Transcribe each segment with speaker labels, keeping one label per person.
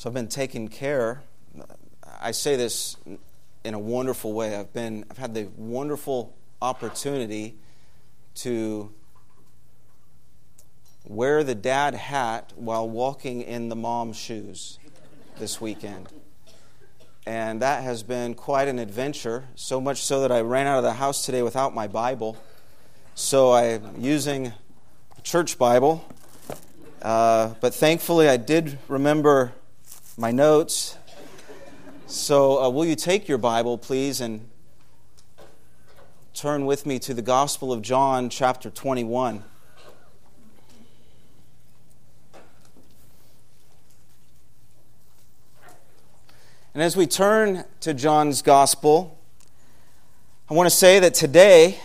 Speaker 1: So I've been taking care. I say this in a wonderful way. I've been I've had the wonderful opportunity to wear the dad hat while walking in the mom's shoes this weekend. And that has been quite an adventure, so much so that I ran out of the house today without my Bible. So I'm using a church Bible. Uh, but thankfully, I did remember my notes. So, uh, will you take your Bible, please, and turn with me to the Gospel of John, chapter 21. And as we turn to John's Gospel, I want to say that today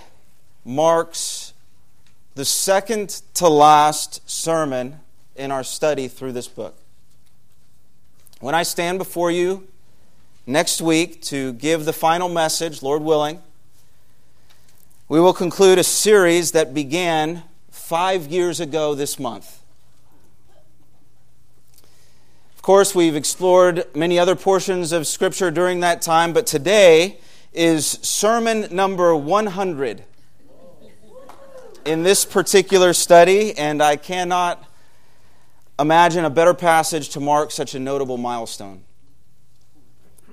Speaker 1: marks the second to last sermon in our study through this book. When I stand before you next week to give the final message, Lord willing, we will conclude a series that began five years ago this month. Of course, we've explored many other portions of Scripture during that time, but today is sermon number 100 in this particular study, and I cannot imagine a better passage to mark such a notable milestone.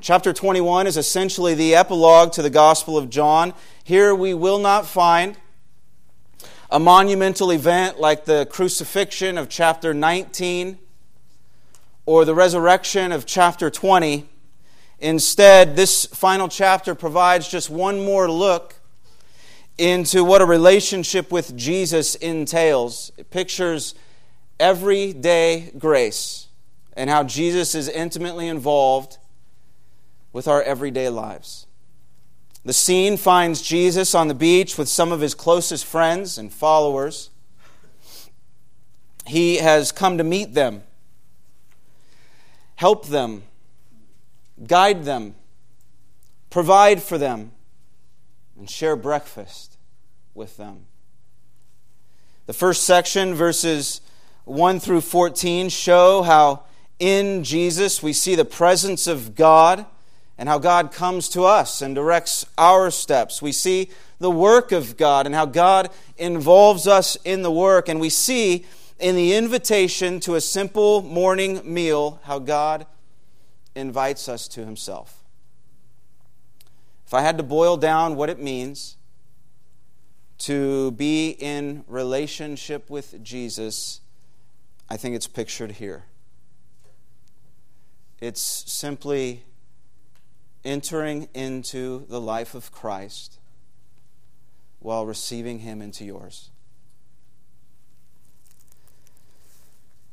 Speaker 1: Chapter 21 is essentially the epilogue to the Gospel of John. Here we will not find a monumental event like the crucifixion of chapter 19 or the resurrection of chapter 20. Instead, this final chapter provides just one more look into what a relationship with Jesus entails. It pictures everyday grace and how Jesus is intimately involved with our everyday lives. The scene finds Jesus on the beach with some of his closest friends and followers. He has come to meet them, help them, guide them, provide for them, and share breakfast with them. The first section, verses 1 through 14 show how in Jesus we see the presence of God and how God comes to us and directs our steps. We see the work of God and how God involves us in the work. And we see in the invitation to a simple morning meal how God invites us to Himself. If I had to boil down what it means to be in relationship with Jesus, I think it's pictured here. It's simply entering into the life of Christ while receiving Him into yours.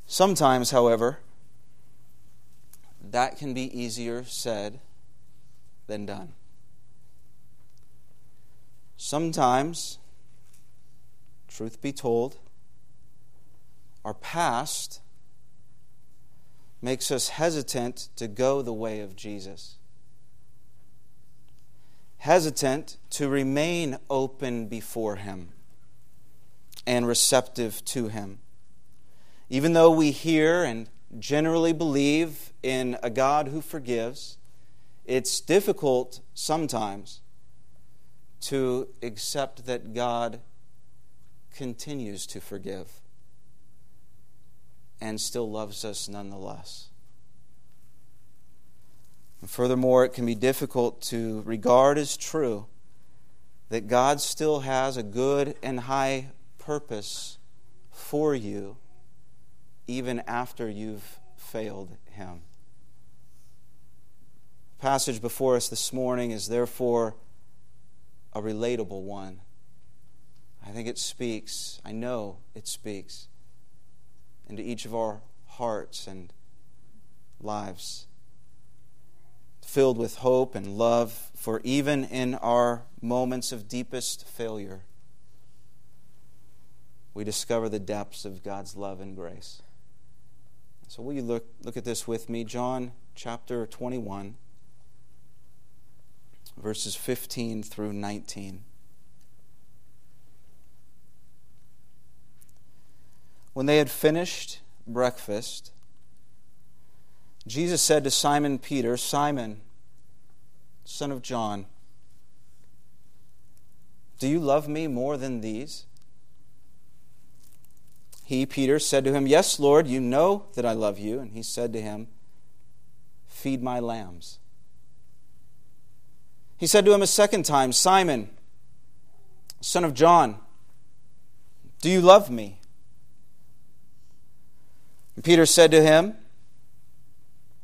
Speaker 1: Sometimes, however, that can be easier said than done. Sometimes, truth be told, our past makes us hesitant to go the way of Jesus. Hesitant to remain open before Him and receptive to Him. Even though we hear and generally believe in a God who forgives, it's difficult sometimes to accept that God continues to forgive and still loves us nonetheless. And furthermore, it can be difficult to regard as true that God still has a good and high purpose for you even after you've failed Him. The passage before us this morning is therefore a relatable one. I think it speaks, I know it speaks into each of our hearts and lives. Filled with hope and love for even in our moments of deepest failure, we discover the depths of God's love and grace. So, will you look, look at this with me? John chapter 21, verses 15 through 19. When they had finished breakfast, Jesus said to Simon Peter, Simon, son of John, do you love me more than these? He, Peter, said to him, Yes, Lord, you know that I love you. And he said to him, Feed my lambs. He said to him a second time, Simon, son of John, do you love me? And Peter said to him,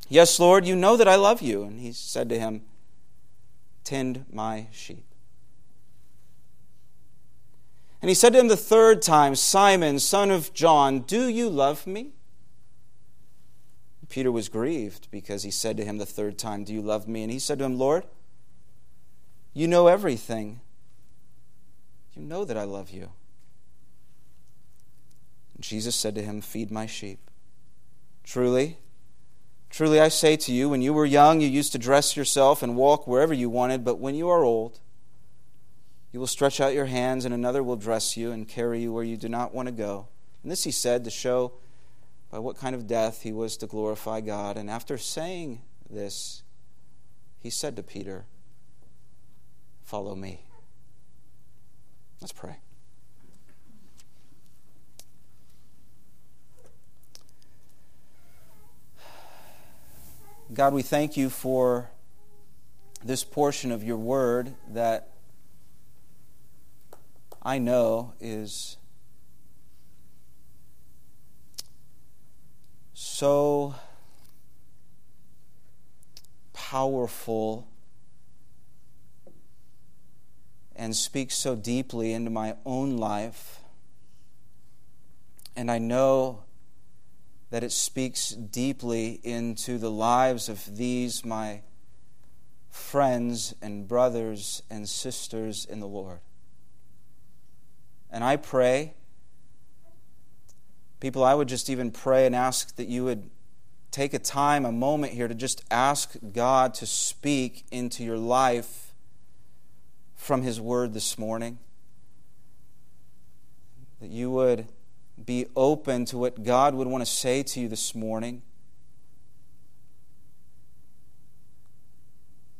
Speaker 1: Yes, Lord, you know that I love you. And he said to him, Tend my sheep. And he said to him the third time, Simon, son of John, do you love me? Peter was grieved because he said to him the third time, Do you love me? And he said to him, Lord, you know everything. You know that I love you. And Jesus said to him, Feed my sheep. Truly, truly I say to you, when you were young, you used to dress yourself and walk wherever you wanted, but when you are old, you will stretch out your hands, and another will dress you and carry you where you do not want to go. And this he said to show by what kind of death he was to glorify God. And after saying this, he said to Peter, Follow me. Let's pray. God, we thank you for this portion of your word that I know is so powerful and speaks so deeply into my own life. And I know that it speaks deeply into the lives of these, my friends and brothers and sisters in the Lord. And I pray, people, I would just even pray and ask that you would take a time, a moment here to just ask God to speak into your life from His Word this morning. That you would be open to what God would want to say to you this morning.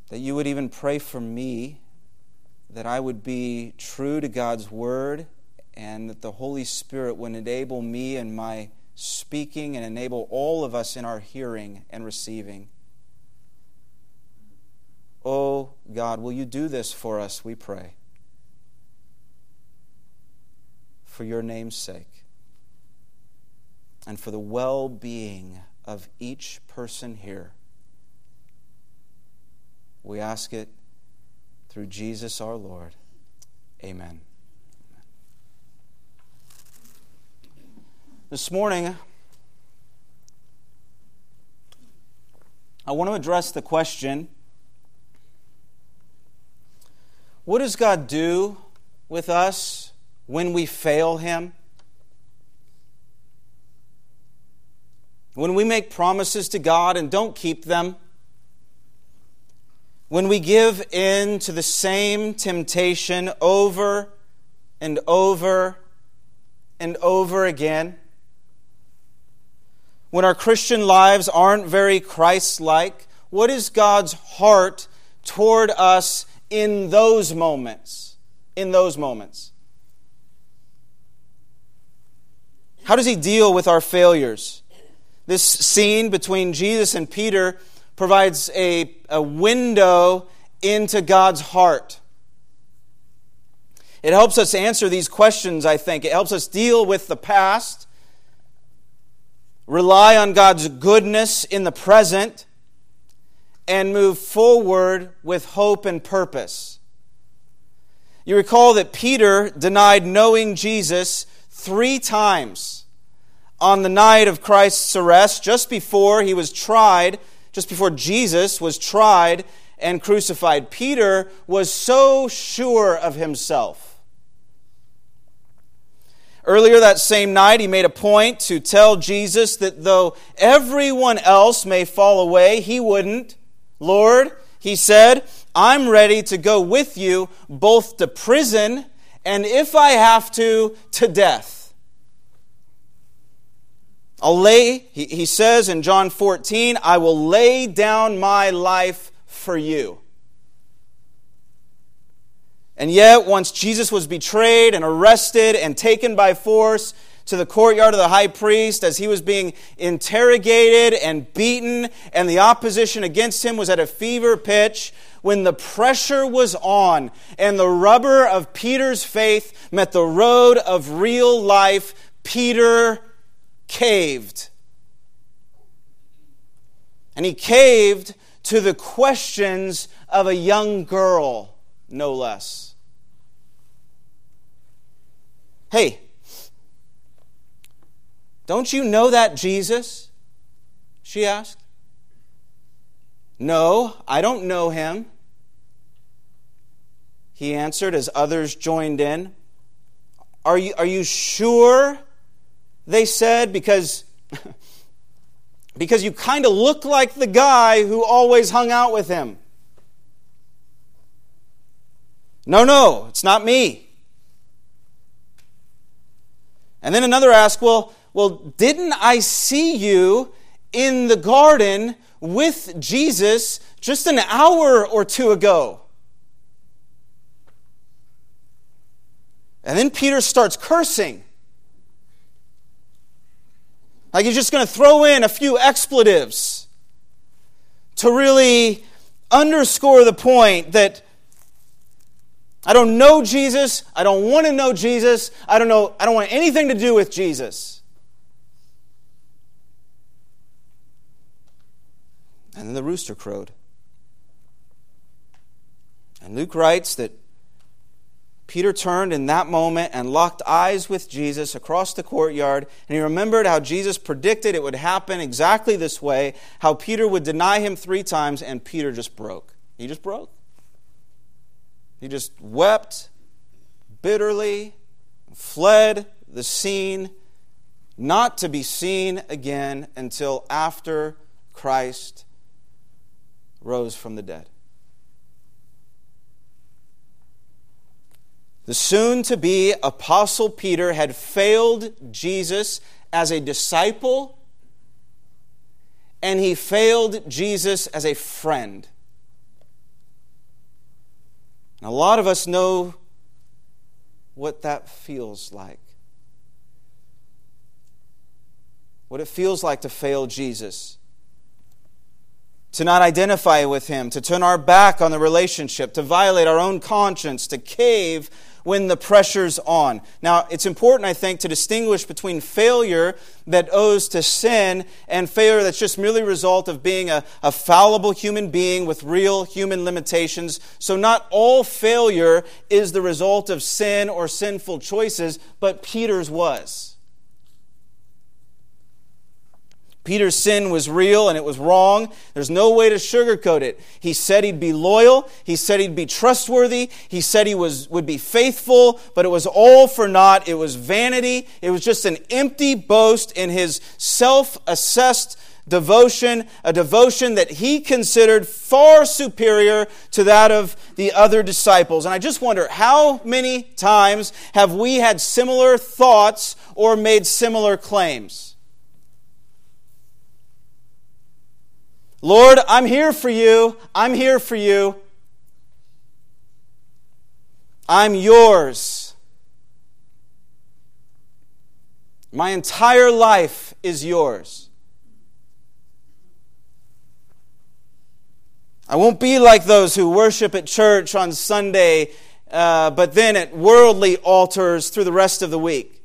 Speaker 1: That you would even pray for me, that I would be true to God's Word and that the Holy Spirit would enable me in my speaking and enable all of us in our hearing and receiving. Oh God, will you do this for us, we pray. For your name's sake and for the well being of each person here. We ask it through Jesus our Lord. Amen. This morning, I want to address the question what does God do with us when we fail Him? When we make promises to God and don't keep them? When we give in to the same temptation over and over and over again? when our Christian lives aren't very Christ like? What is God's heart toward us in those moments? In those moments. How does He deal with our failures? This scene between Jesus and Peter provides a, a window into God's heart. It helps us answer these questions, I think. It helps us deal with the past rely on God's goodness in the present, and move forward with hope and purpose. You recall that Peter denied knowing Jesus three times on the night of Christ's arrest, just before he was tried, just before Jesus was tried and crucified. Peter was so sure of himself Earlier that same night, he made a point to tell Jesus that though everyone else may fall away, he wouldn't. Lord, he said, I'm ready to go with you both to prison and if I have to, to death. I'll lay, he, he says in John 14, I will lay down my life for you. And yet, once Jesus was betrayed and arrested and taken by force to the courtyard of the high priest as he was being interrogated and beaten, and the opposition against him was at a fever pitch, when the pressure was on and the rubber of Peter's faith met the road of real life, Peter caved. And he caved to the questions of a young girl, no less. Hey, don't you know that Jesus? She asked. No, I don't know him. He answered as others joined in. Are you, are you sure they said, because, because you kind of look like the guy who always hung out with him. No, no, it's not me. And then another asked, Well, well, didn't I see you in the garden with Jesus just an hour or two ago? And then Peter starts cursing. Like he's just going to throw in a few expletives to really underscore the point that I don't know Jesus, I don't want to know Jesus, I don't know I don't want anything to do with Jesus. And then the rooster crowed. And Luke writes that Peter turned in that moment and locked eyes with Jesus across the courtyard, and he remembered how Jesus predicted it would happen exactly this way, how Peter would deny him three times, and Peter just broke. He just broke. He just wept bitterly, fled the scene, not to be seen again until after Christ rose from the dead. The soon to be Apostle Peter had failed Jesus as a disciple, and he failed Jesus as a friend. And a lot of us know what that feels like. What it feels like to fail Jesus to not identify with Him, to turn our back on the relationship, to violate our own conscience, to cave when the pressure's on. Now, it's important, I think, to distinguish between failure that owes to sin and failure that's just merely a result of being a, a fallible human being with real human limitations. So, not all failure is the result of sin or sinful choices, but Peter's was. Peter's sin was real and it was wrong. There's no way to sugarcoat it. He said he'd be loyal. He said he'd be trustworthy. He said he was, would be faithful, but it was all for naught. It was vanity. It was just an empty boast in his self assessed devotion, a devotion that he considered far superior to that of the other disciples. And I just wonder how many times have we had similar thoughts or made similar claims? Lord, I'm here for you. I'm here for you. I'm yours. My entire life is yours. I won't be like those who worship at church on Sunday, uh, but then at worldly altars through the rest of the week.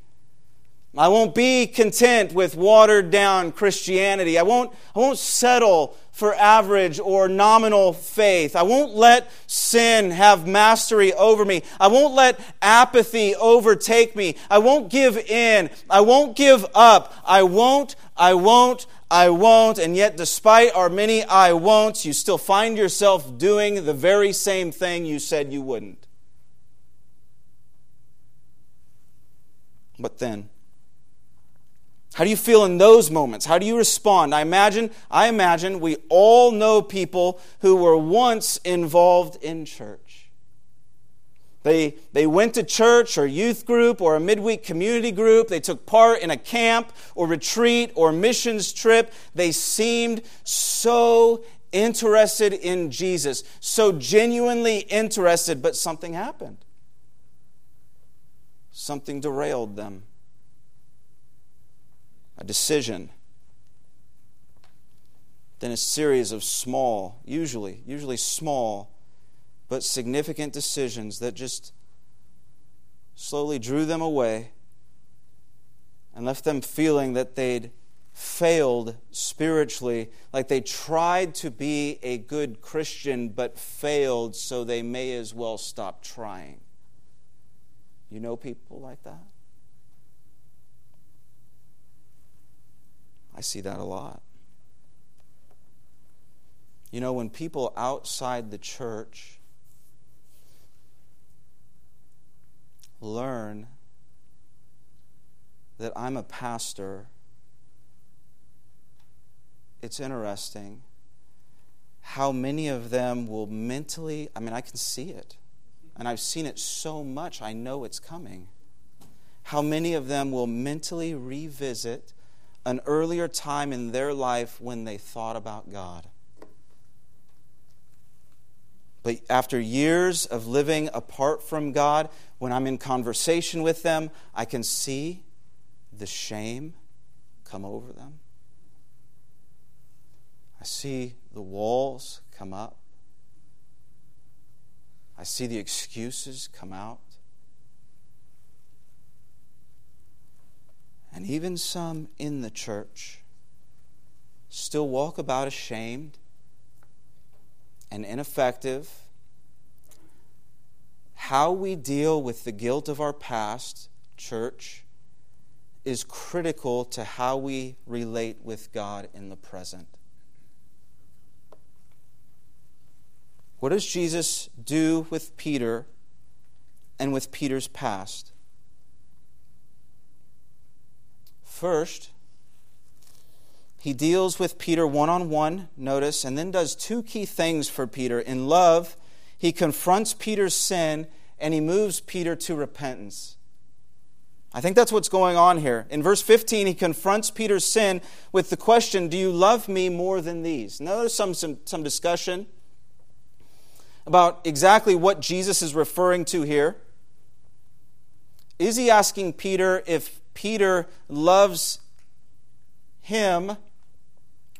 Speaker 1: I won't be content with watered down Christianity. I won't, I won't settle for average or nominal faith. I won't let sin have mastery over me. I won't let apathy overtake me. I won't give in. I won't give up. I won't, I won't, I won't. And yet, despite our many I won'ts, you still find yourself doing the very same thing you said you wouldn't. But then, how do you feel in those moments? How do you respond? I imagine, I imagine we all know people who were once involved in church. They, they went to church or youth group or a midweek community group. They took part in a camp or retreat or missions trip. They seemed so interested in Jesus, so genuinely interested, but something happened. Something derailed them. A decision. Then a series of small, usually, usually small, but significant decisions that just slowly drew them away and left them feeling that they'd failed spiritually, like they tried to be a good Christian but failed, so they may as well stop trying. You know people like that? See that a lot. You know, when people outside the church learn that I'm a pastor, it's interesting how many of them will mentally, I mean, I can see it. And I've seen it so much, I know it's coming. How many of them will mentally revisit an earlier time in their life when they thought about God. But after years of living apart from God, when I'm in conversation with them, I can see the shame come over them. I see the walls come up. I see the excuses come out. And even some in the church still walk about ashamed and ineffective. How we deal with the guilt of our past, church, is critical to how we relate with God in the present. What does Jesus do with Peter and with Peter's past? First, he deals with Peter one on one, notice, and then does two key things for Peter. In love, he confronts Peter's sin and he moves Peter to repentance. I think that's what's going on here. In verse 15, he confronts Peter's sin with the question, Do you love me more than these? Now, there's some, some, some discussion about exactly what Jesus is referring to here. Is he asking Peter if Peter loves him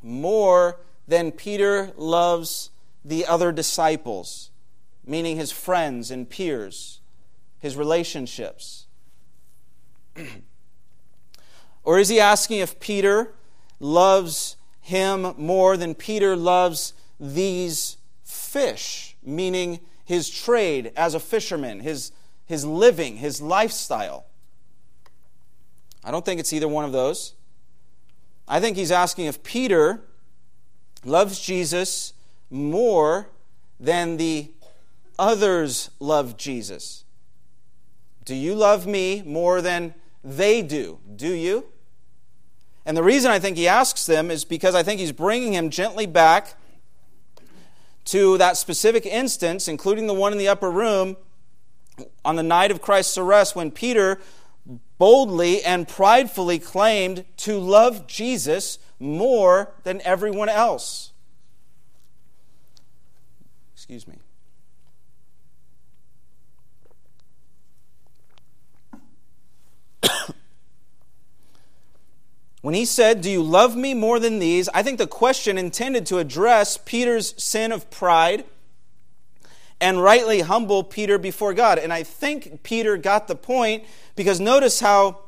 Speaker 1: more than Peter loves the other disciples, meaning his friends and peers, his relationships? or is he asking if Peter loves him more than Peter loves these fish, meaning his trade as a fisherman, his, his living, his lifestyle? I don't think it's either one of those. I think he's asking if Peter loves Jesus more than the others love Jesus. Do you love me more than they do? Do you? And the reason I think he asks them is because I think he's bringing him gently back to that specific instance, including the one in the upper room on the night of Christ's arrest when Peter boldly and pridefully claimed to love Jesus more than everyone else. Excuse me. When he said, Do you love me more than these? I think the question intended to address Peter's sin of pride and rightly humble Peter before God. And I think Peter got the point because notice how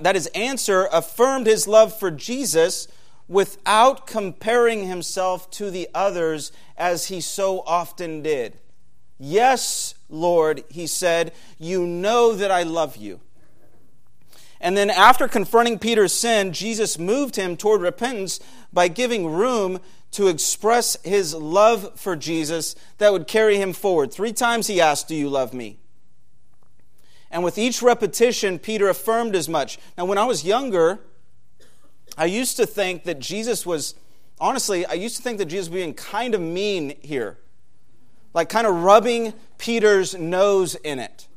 Speaker 1: that his answer affirmed his love for Jesus without comparing himself to the others as he so often did. Yes, Lord, he said, you know that I love you. And then, after confronting Peter's sin, Jesus moved him toward repentance by giving room to express his love for Jesus that would carry him forward. Three times he asked, Do you love me? And with each repetition, Peter affirmed as much. Now, when I was younger, I used to think that Jesus was, honestly, I used to think that Jesus was being kind of mean here like kind of rubbing Peter's nose in it.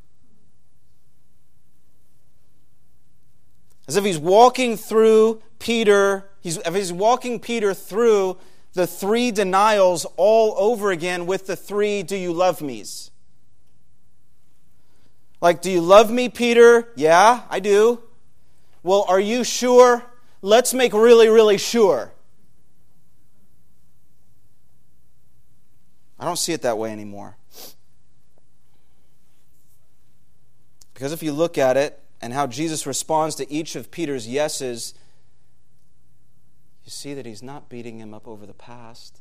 Speaker 1: As if he's walking through Peter, he's, if he's walking Peter through the three denials all over again with the three do you love me's. Like, do you love me, Peter? Yeah, I do. Well, are you sure? Let's make really, really sure. I don't see it that way anymore. Because if you look at it and how Jesus responds to each of Peter's yeses, you see that he's not beating him up over the past.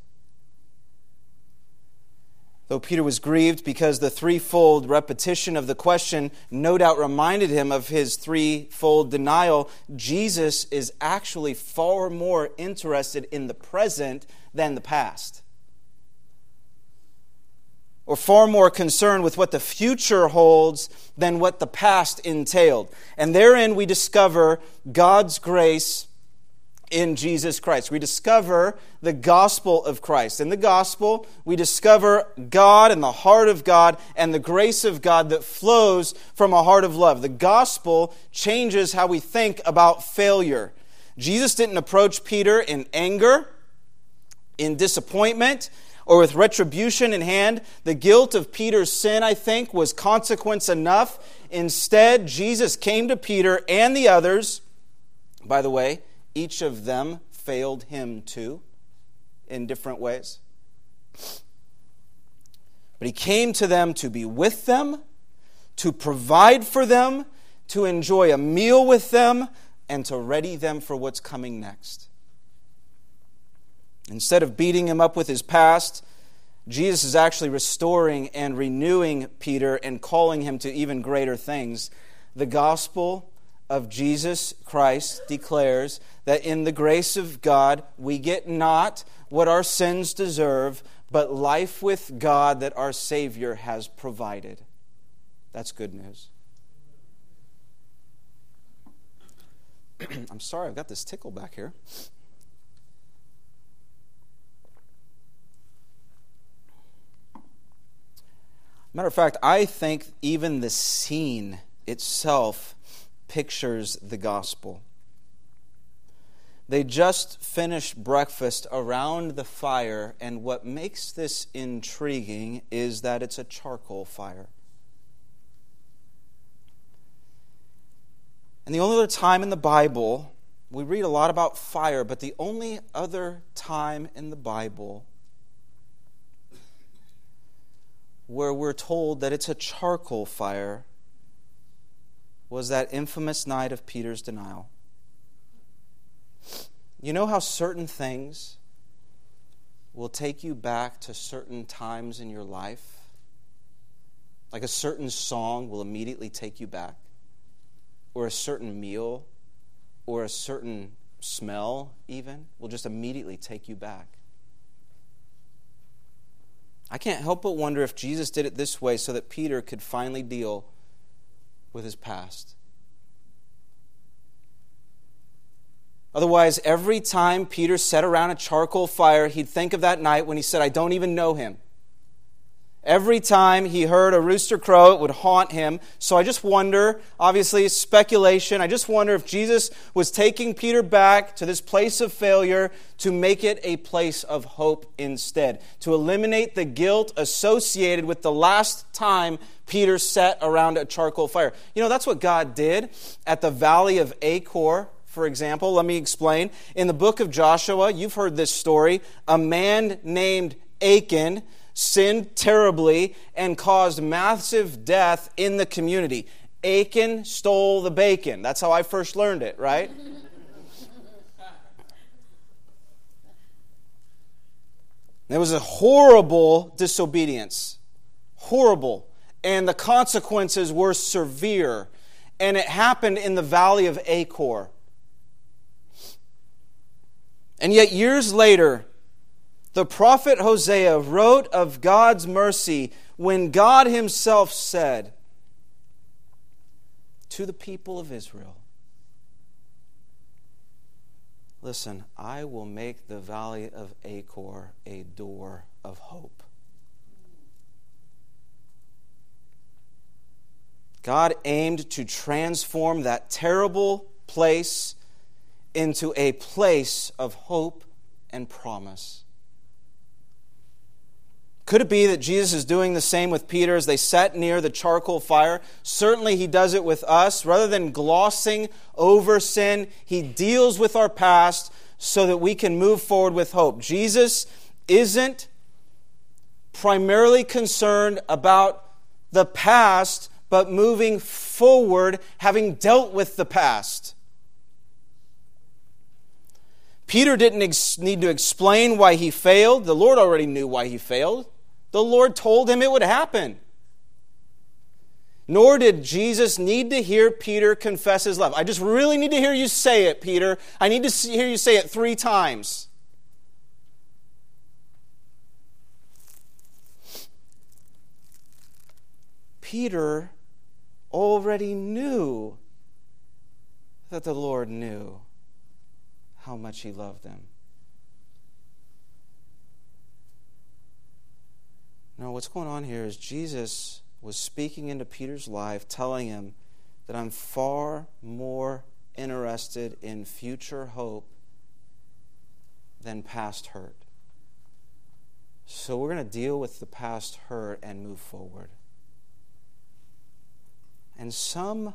Speaker 1: Though Peter was grieved because the threefold repetition of the question no doubt reminded him of his threefold denial, Jesus is actually far more interested in the present than the past or far more concerned with what the future holds than what the past entailed. And therein we discover God's grace in Jesus Christ. We discover the gospel of Christ. In the gospel, we discover God and the heart of God and the grace of God that flows from a heart of love. The gospel changes how we think about failure. Jesus didn't approach Peter in anger, in disappointment, or with retribution in hand. The guilt of Peter's sin, I think, was consequence enough. Instead, Jesus came to Peter and the others. By the way, each of them failed him too in different ways. But he came to them to be with them, to provide for them, to enjoy a meal with them, and to ready them for what's coming next. Instead of beating him up with his past, Jesus is actually restoring and renewing Peter and calling him to even greater things. The gospel of Jesus Christ declares that in the grace of God we get not what our sins deserve, but life with God that our Savior has provided. That's good news. I'm sorry, I've got this tickle back here. Matter of fact, I think even the scene itself pictures the gospel. They just finished breakfast around the fire, and what makes this intriguing is that it's a charcoal fire. And the only other time in the Bible, we read a lot about fire, but the only other time in the Bible where we're told that it's a charcoal fire was that infamous night of Peter's denial. You know how certain things will take you back to certain times in your life? Like a certain song will immediately take you back, or a certain meal, or a certain smell, even, will just immediately take you back. I can't help but wonder if Jesus did it this way so that Peter could finally deal with his past. Otherwise, every time Peter sat around a charcoal fire, he'd think of that night when he said, I don't even know him. Every time he heard a rooster crow, it would haunt him. So I just wonder, obviously, speculation. I just wonder if Jesus was taking Peter back to this place of failure to make it a place of hope instead, to eliminate the guilt associated with the last time Peter sat around a charcoal fire. You know, that's what God did at the Valley of Achor for example. Let me explain. In the book of Joshua, you've heard this story. A man named Achan sinned terribly and caused massive death in the community. Achan stole the bacon. That's how I first learned it, right? It was a horrible disobedience. Horrible. And the consequences were severe. And it happened in the valley of Achor. And yet, years later, the prophet Hosea wrote of God's mercy when God himself said to the people of Israel, Listen, I will make the valley of Achor a door of hope. God aimed to transform that terrible place into a place of hope and promise. Could it be that Jesus is doing the same with Peter as they sat near the charcoal fire? Certainly, he does it with us. Rather than glossing over sin, he deals with our past so that we can move forward with hope. Jesus isn't primarily concerned about the past, but moving forward, having dealt with the past. Peter didn't ex- need to explain why he failed. The Lord already knew why he failed. The Lord told him it would happen. Nor did Jesus need to hear Peter confess his love. I just really need to hear you say it, Peter. I need to hear you say it three times. Peter already knew that the Lord knew how much he loved them. Now, what's going on here is Jesus was speaking into Peter's life, telling him that I'm far more interested in future hope than past hurt. So we're going to deal with the past hurt and move forward. And some,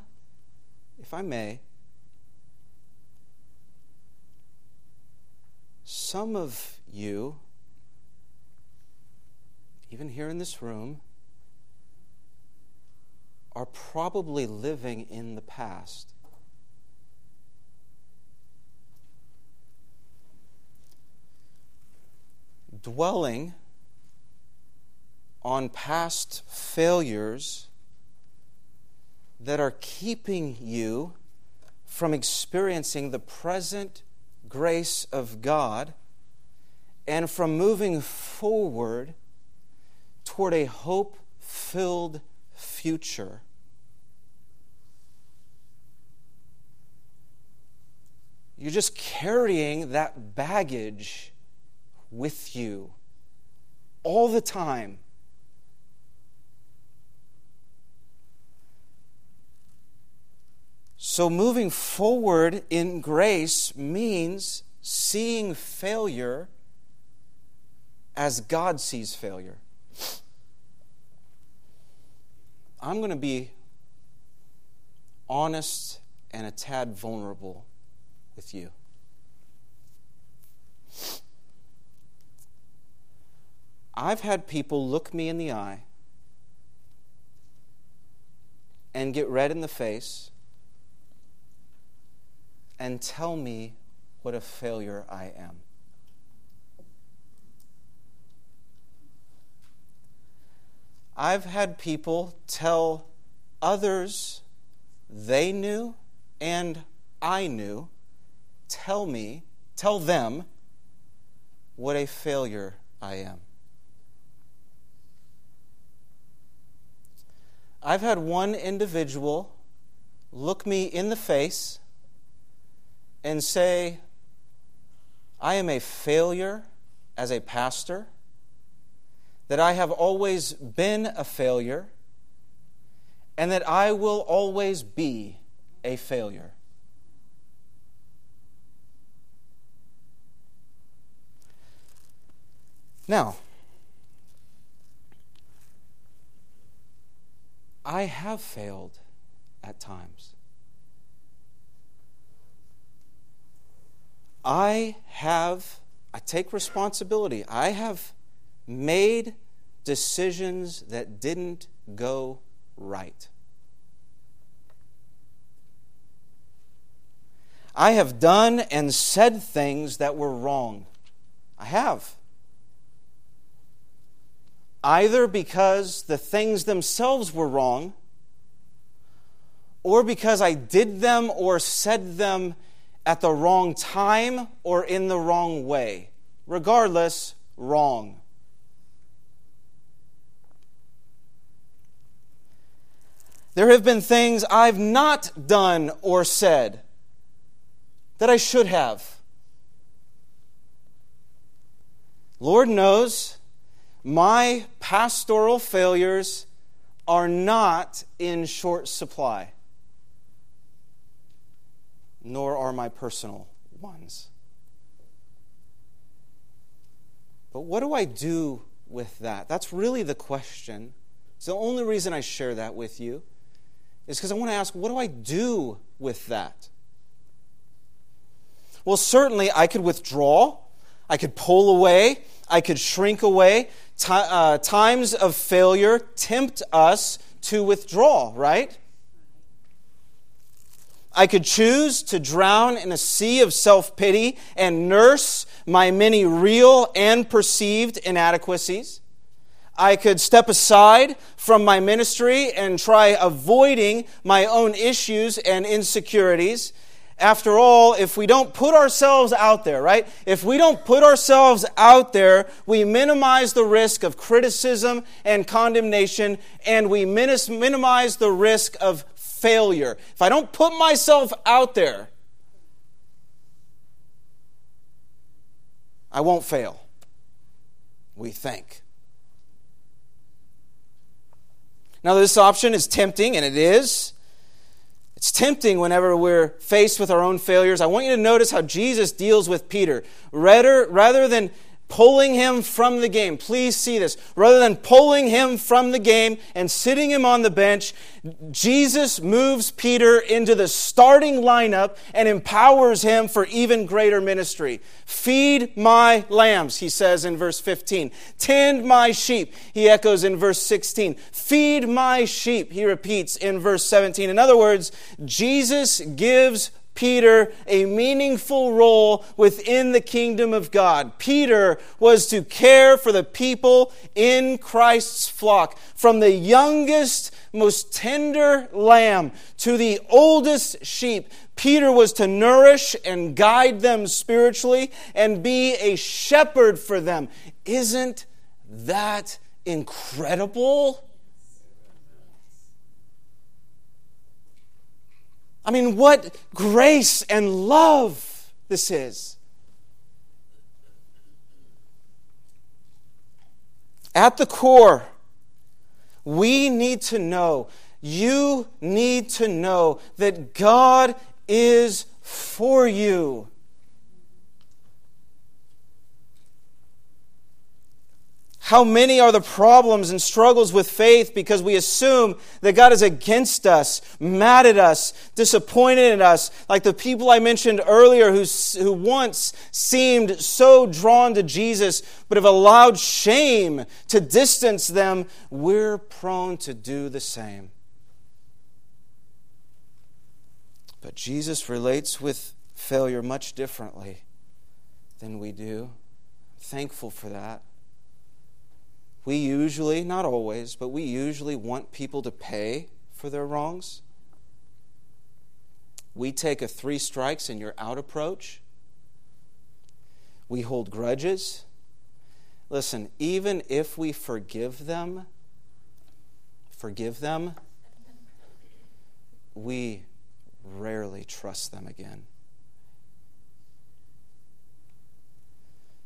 Speaker 1: if I may, some of you even here in this room, are probably living in the past. Dwelling on past failures that are keeping you from experiencing the present grace of God and from moving forward toward a hope filled future. You're just carrying that baggage with you all the time. So, moving forward in grace means seeing failure as God sees failure. I'm going to be honest and a tad vulnerable with you. I've had people look me in the eye and get red in the face and tell me what a failure I am. I've had people tell others they knew and I knew, tell me, tell them what a failure I am. I've had one individual look me in the face and say, I am a failure as a pastor that I have always been a failure and that I will always be a failure. Now, I have failed at times. I have, I take responsibility. I have made decisions that didn't go right. I have done and said things that were wrong. I have. Either because the things themselves were wrong, or because I did them or said them at the wrong time or in the wrong way. Regardless, wrong. There have been things I've not done or said that I should have. Lord knows my pastoral failures are not in short supply, nor are my personal ones. But what do I do with that? That's really the question. It's the only reason I share that with you is because I want to ask, what do I do with that? Well, certainly I could withdraw, I could pull away, I could shrink away. T- uh, times of failure tempt us to withdraw, right? I could choose to drown in a sea of self pity and nurse my many real and perceived inadequacies. I could step aside from my ministry and try avoiding my own issues and insecurities. After all, if we don't put ourselves out there, right? If we don't put ourselves out there, we minimize the risk of criticism and condemnation, and we minimize the risk of failure. If I don't put myself out there, I won't fail. We think. Now, this option is tempting, and it is. It's tempting whenever we're faced with our own failures. I want you to notice how Jesus deals with Peter. Rather, rather than pulling him from the game. Please see this. Rather than pulling him from the game and sitting him on the bench, Jesus moves Peter into the starting lineup and empowers him for even greater ministry. Feed my lambs, he says in verse 15. Tend my sheep, he echoes in verse 16. Feed my sheep, he repeats in verse 17. In other words, Jesus gives Peter a meaningful role within the kingdom of God. Peter was to care for the people in Christ's flock, from the youngest, most tender lamb to the oldest sheep. Peter was to nourish and guide them spiritually and be a shepherd for them. Isn't that incredible? I mean, what grace and love this is. At the core, we need to know, you need to know that God is for you. How many are the problems and struggles with faith because we assume that God is against us, mad at us, disappointed in us, like the people I mentioned earlier who, who once seemed so drawn to Jesus but have allowed shame to distance them? We're prone to do the same. But Jesus relates with failure much differently than we do. thankful for that. We usually, not always, but we usually want people to pay for their wrongs. We take a three strikes and you're out approach. We hold grudges. Listen, even if we forgive them, forgive them, we rarely trust them again.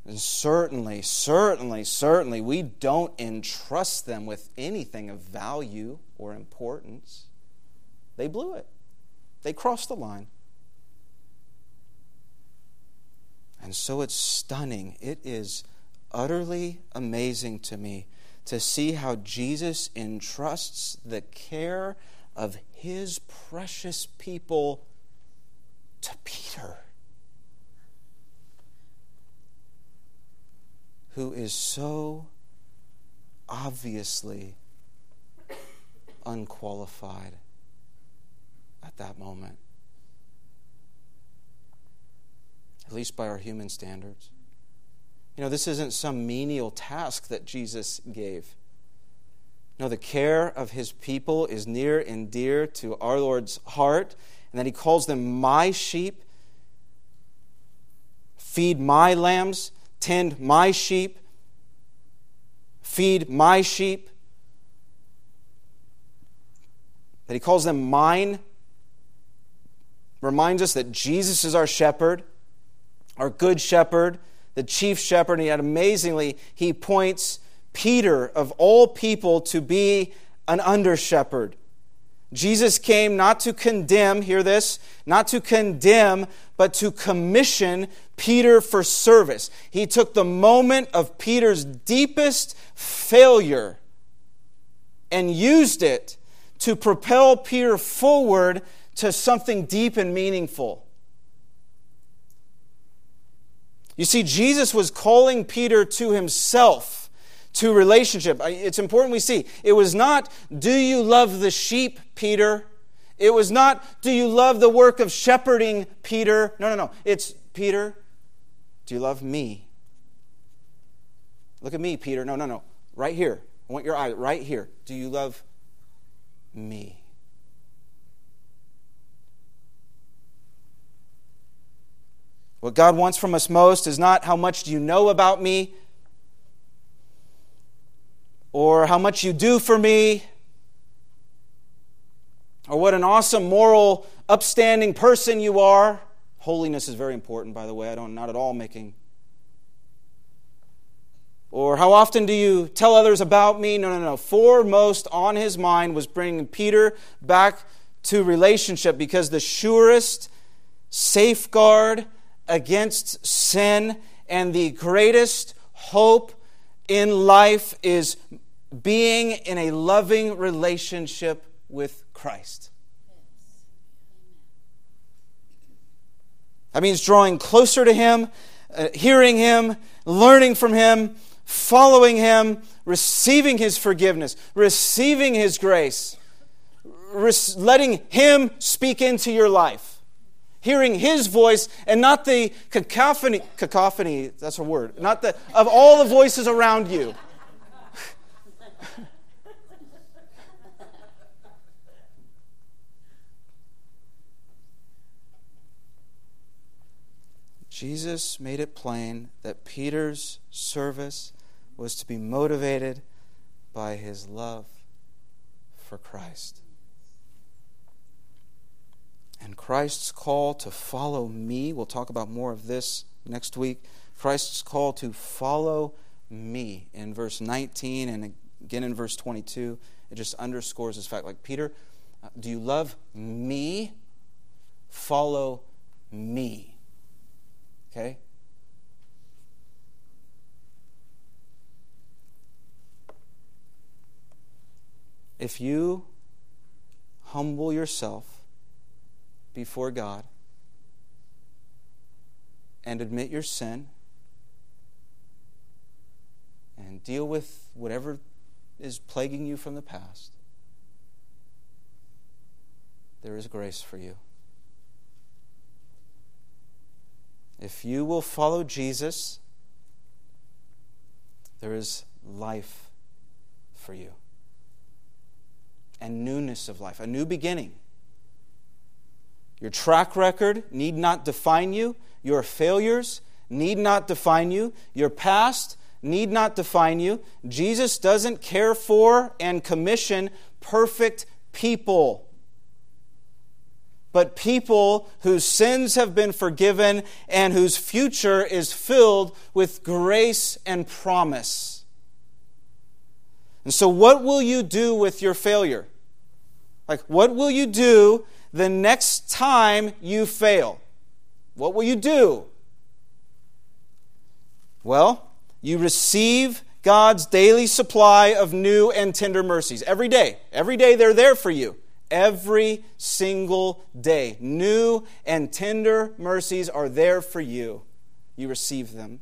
Speaker 1: And certainly, certainly, certainly, we don't entrust them with anything of value or importance. They blew it, they crossed the line. And so it's stunning. It is utterly amazing to me to see how Jesus entrusts the care of his precious people to Peter. Who is so obviously unqualified at that moment, at least by our human standards. You know, this isn't some menial task that Jesus gave. No, the care of his people is near and dear to our Lord's heart, and that he calls them my sheep. Feed my lambs tend my sheep, feed my sheep. That he calls them mine reminds us that Jesus is our shepherd, our good shepherd, the chief shepherd, and yet amazingly, he points Peter, of all people, to be an under shepherd. Jesus came not to condemn, hear this, not to condemn, but to commission Peter for service. He took the moment of Peter's deepest failure and used it to propel Peter forward to something deep and meaningful. You see, Jesus was calling Peter to himself, to relationship. It's important we see. It was not, do you love the sheep, Peter? It was not, do you love the work of shepherding, Peter? No, no, no. It's, Peter, do you love me? Look at me, Peter. No, no, no. Right here. I want your eye right here. Do you love me? What God wants from us most is not how much do you know about me or how much you do for me or what an awesome moral upstanding person you are. Holiness is very important by the way. I don't not at all making or how often do you tell others about me? No, no, no. Foremost on his mind was bringing Peter back to relationship because the surest safeguard against sin, and the greatest hope in life is being in a loving relationship with Christ. That means drawing closer to Him, uh, hearing Him, learning from Him, following Him, receiving His forgiveness, receiving His grace, letting Him speak into your life hearing his voice and not the cacophony cacophony that's a word not the of all the voices around you Jesus made it plain that Peter's service was to be motivated by his love for Christ. And Christ's call to follow me, we'll talk about more of this next week. Christ's call to follow me in verse 19 and again in verse 22, it just underscores this fact. Like, Peter, uh, do you love me? Follow me. Okay? If you humble yourself before God and admit your sin and deal with whatever is plaguing you from the past, there is grace for you. If you will follow Jesus, there is life for you and newness of life, a new beginning. Your track record need not define you. Your failures need not define you. Your past need not define you. Jesus doesn't care for and commission perfect people, but people whose sins have been forgiven and whose future is filled with grace and promise. And so, what will you do with your failure? Like, what will you do the next time you fail? What will you do? Well, you receive God's daily supply of new and tender mercies every day. Every day they're there for you. Every single day. New and tender mercies are there for you. You receive them.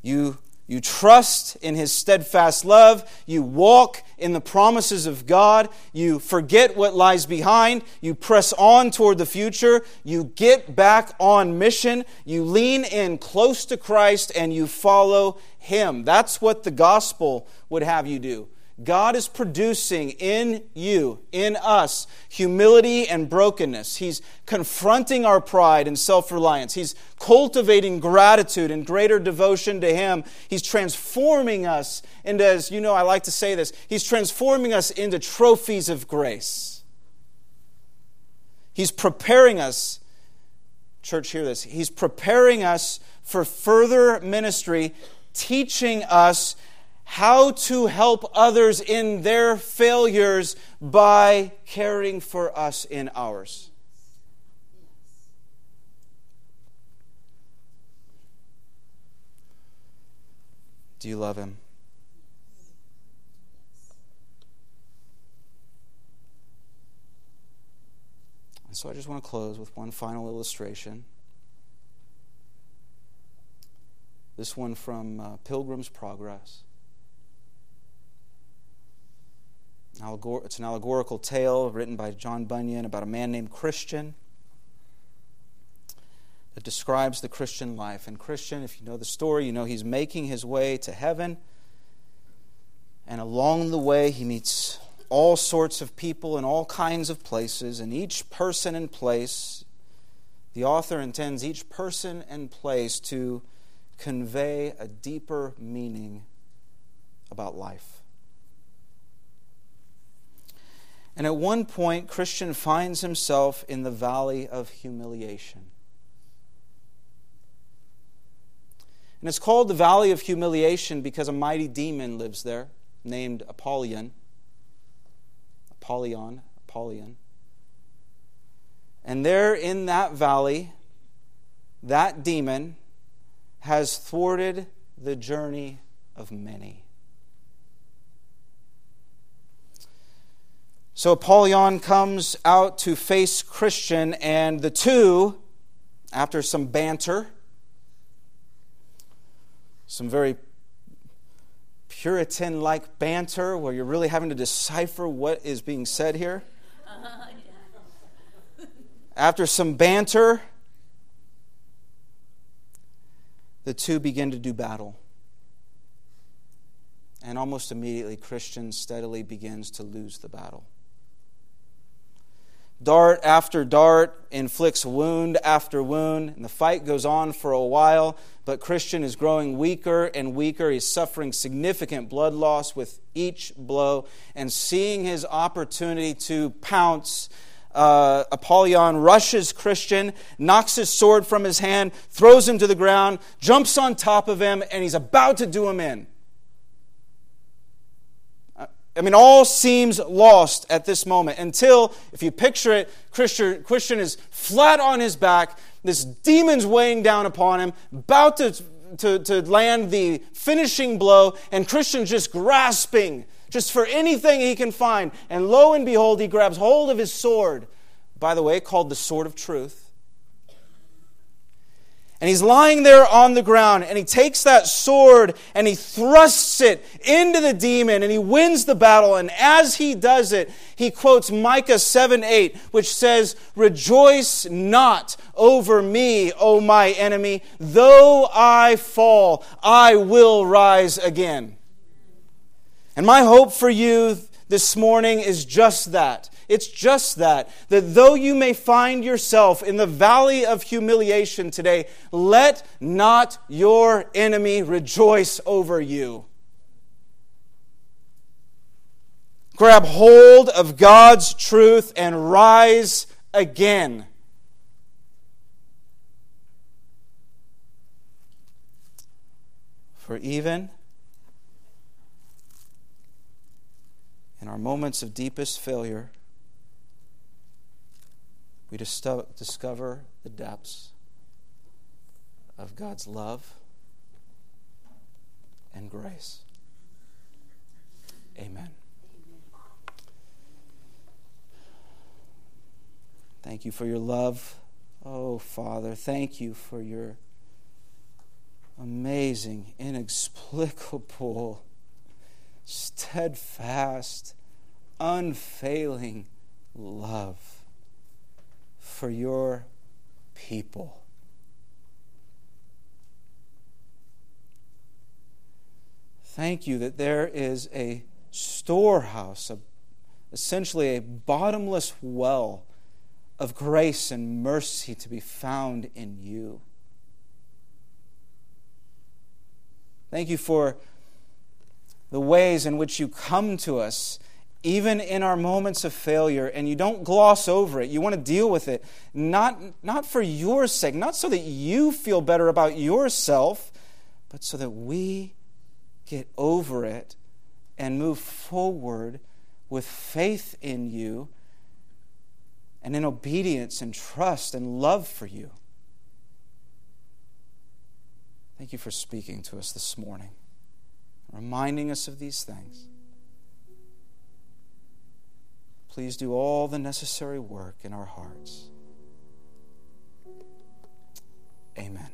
Speaker 1: You you trust in His steadfast love. You walk in the promises of God. You forget what lies behind. You press on toward the future. You get back on mission. You lean in close to Christ and you follow Him. That's what the gospel would have you do. God is producing in you, in us, humility and brokenness. He's confronting our pride and self reliance. He's cultivating gratitude and greater devotion to Him. He's transforming us into, as you know, I like to say this, He's transforming us into trophies of grace. He's preparing us, church, hear this, He's preparing us for further ministry, teaching us how to help others in their failures by caring for us in ours. Do you love him? so I just want to close with one final illustration. This one from uh, Pilgrim's Progress. It's an allegorical tale written by John Bunyan about a man named Christian that describes the Christian life. And Christian, if you know the story, you know he's making his way to heaven. And along the way, he meets all sorts of people in all kinds of places. And each person and place, the author intends each person and place to convey a deeper meaning about life. And at one point, Christian finds himself in the valley of humiliation. And it's called the valley of humiliation because a mighty demon lives there named Apollyon. Apollyon, Apollyon. And there in that valley, that demon has thwarted the journey of many. So Apollyon comes out to face Christian, and the two, after some banter, some very Puritan like banter where you're really having to decipher what is being said here. Uh, yeah. After some banter, the two begin to do battle. And almost immediately, Christian steadily begins to lose the battle. Dart after dart inflicts wound after wound, and the fight goes on for a while, but Christian is growing weaker and weaker. He's suffering significant blood loss with each blow, and seeing his opportunity to pounce, uh, Apollyon rushes Christian, knocks his sword from his hand, throws him to the ground, jumps on top of him, and he's about to do him in. I mean, all seems lost at this moment until, if you picture it, Christian, Christian is flat on his back, this demon's weighing down upon him, about to, to, to land the finishing blow, and Christian just grasping just for anything he can find. And lo and behold, he grabs hold of his sword, by the way, called the sword of truth and he's lying there on the ground, and he takes that sword and he thrusts it into the demon, and he wins the battle. And as he does it, he quotes Micah 7 8, which says, Rejoice not over me, O my enemy. Though I fall, I will rise again. And my hope for you this morning is just that it's just that. That though you may find yourself in the valley of humiliation today, let not your enemy rejoice over you. Grab hold of God's truth and rise again. For even in our moments of deepest failure, we discover the depths of God's love and grace. Amen. Thank you for your love. Oh, Father, thank you for your amazing, inexplicable, steadfast, unfailing love for your people. Thank you that there is a storehouse, a, essentially a bottomless well of grace and mercy to be found in you. Thank you for the ways in which you come to us even in our moments of failure, and you don't gloss over it. You want to deal with it, not, not for your sake, not so that you feel better about yourself, but so that we get over it and move forward with faith in you and in obedience and trust and love for you. Thank you for speaking to us this morning, reminding us of these things. Please do all the necessary work in our hearts. Amen.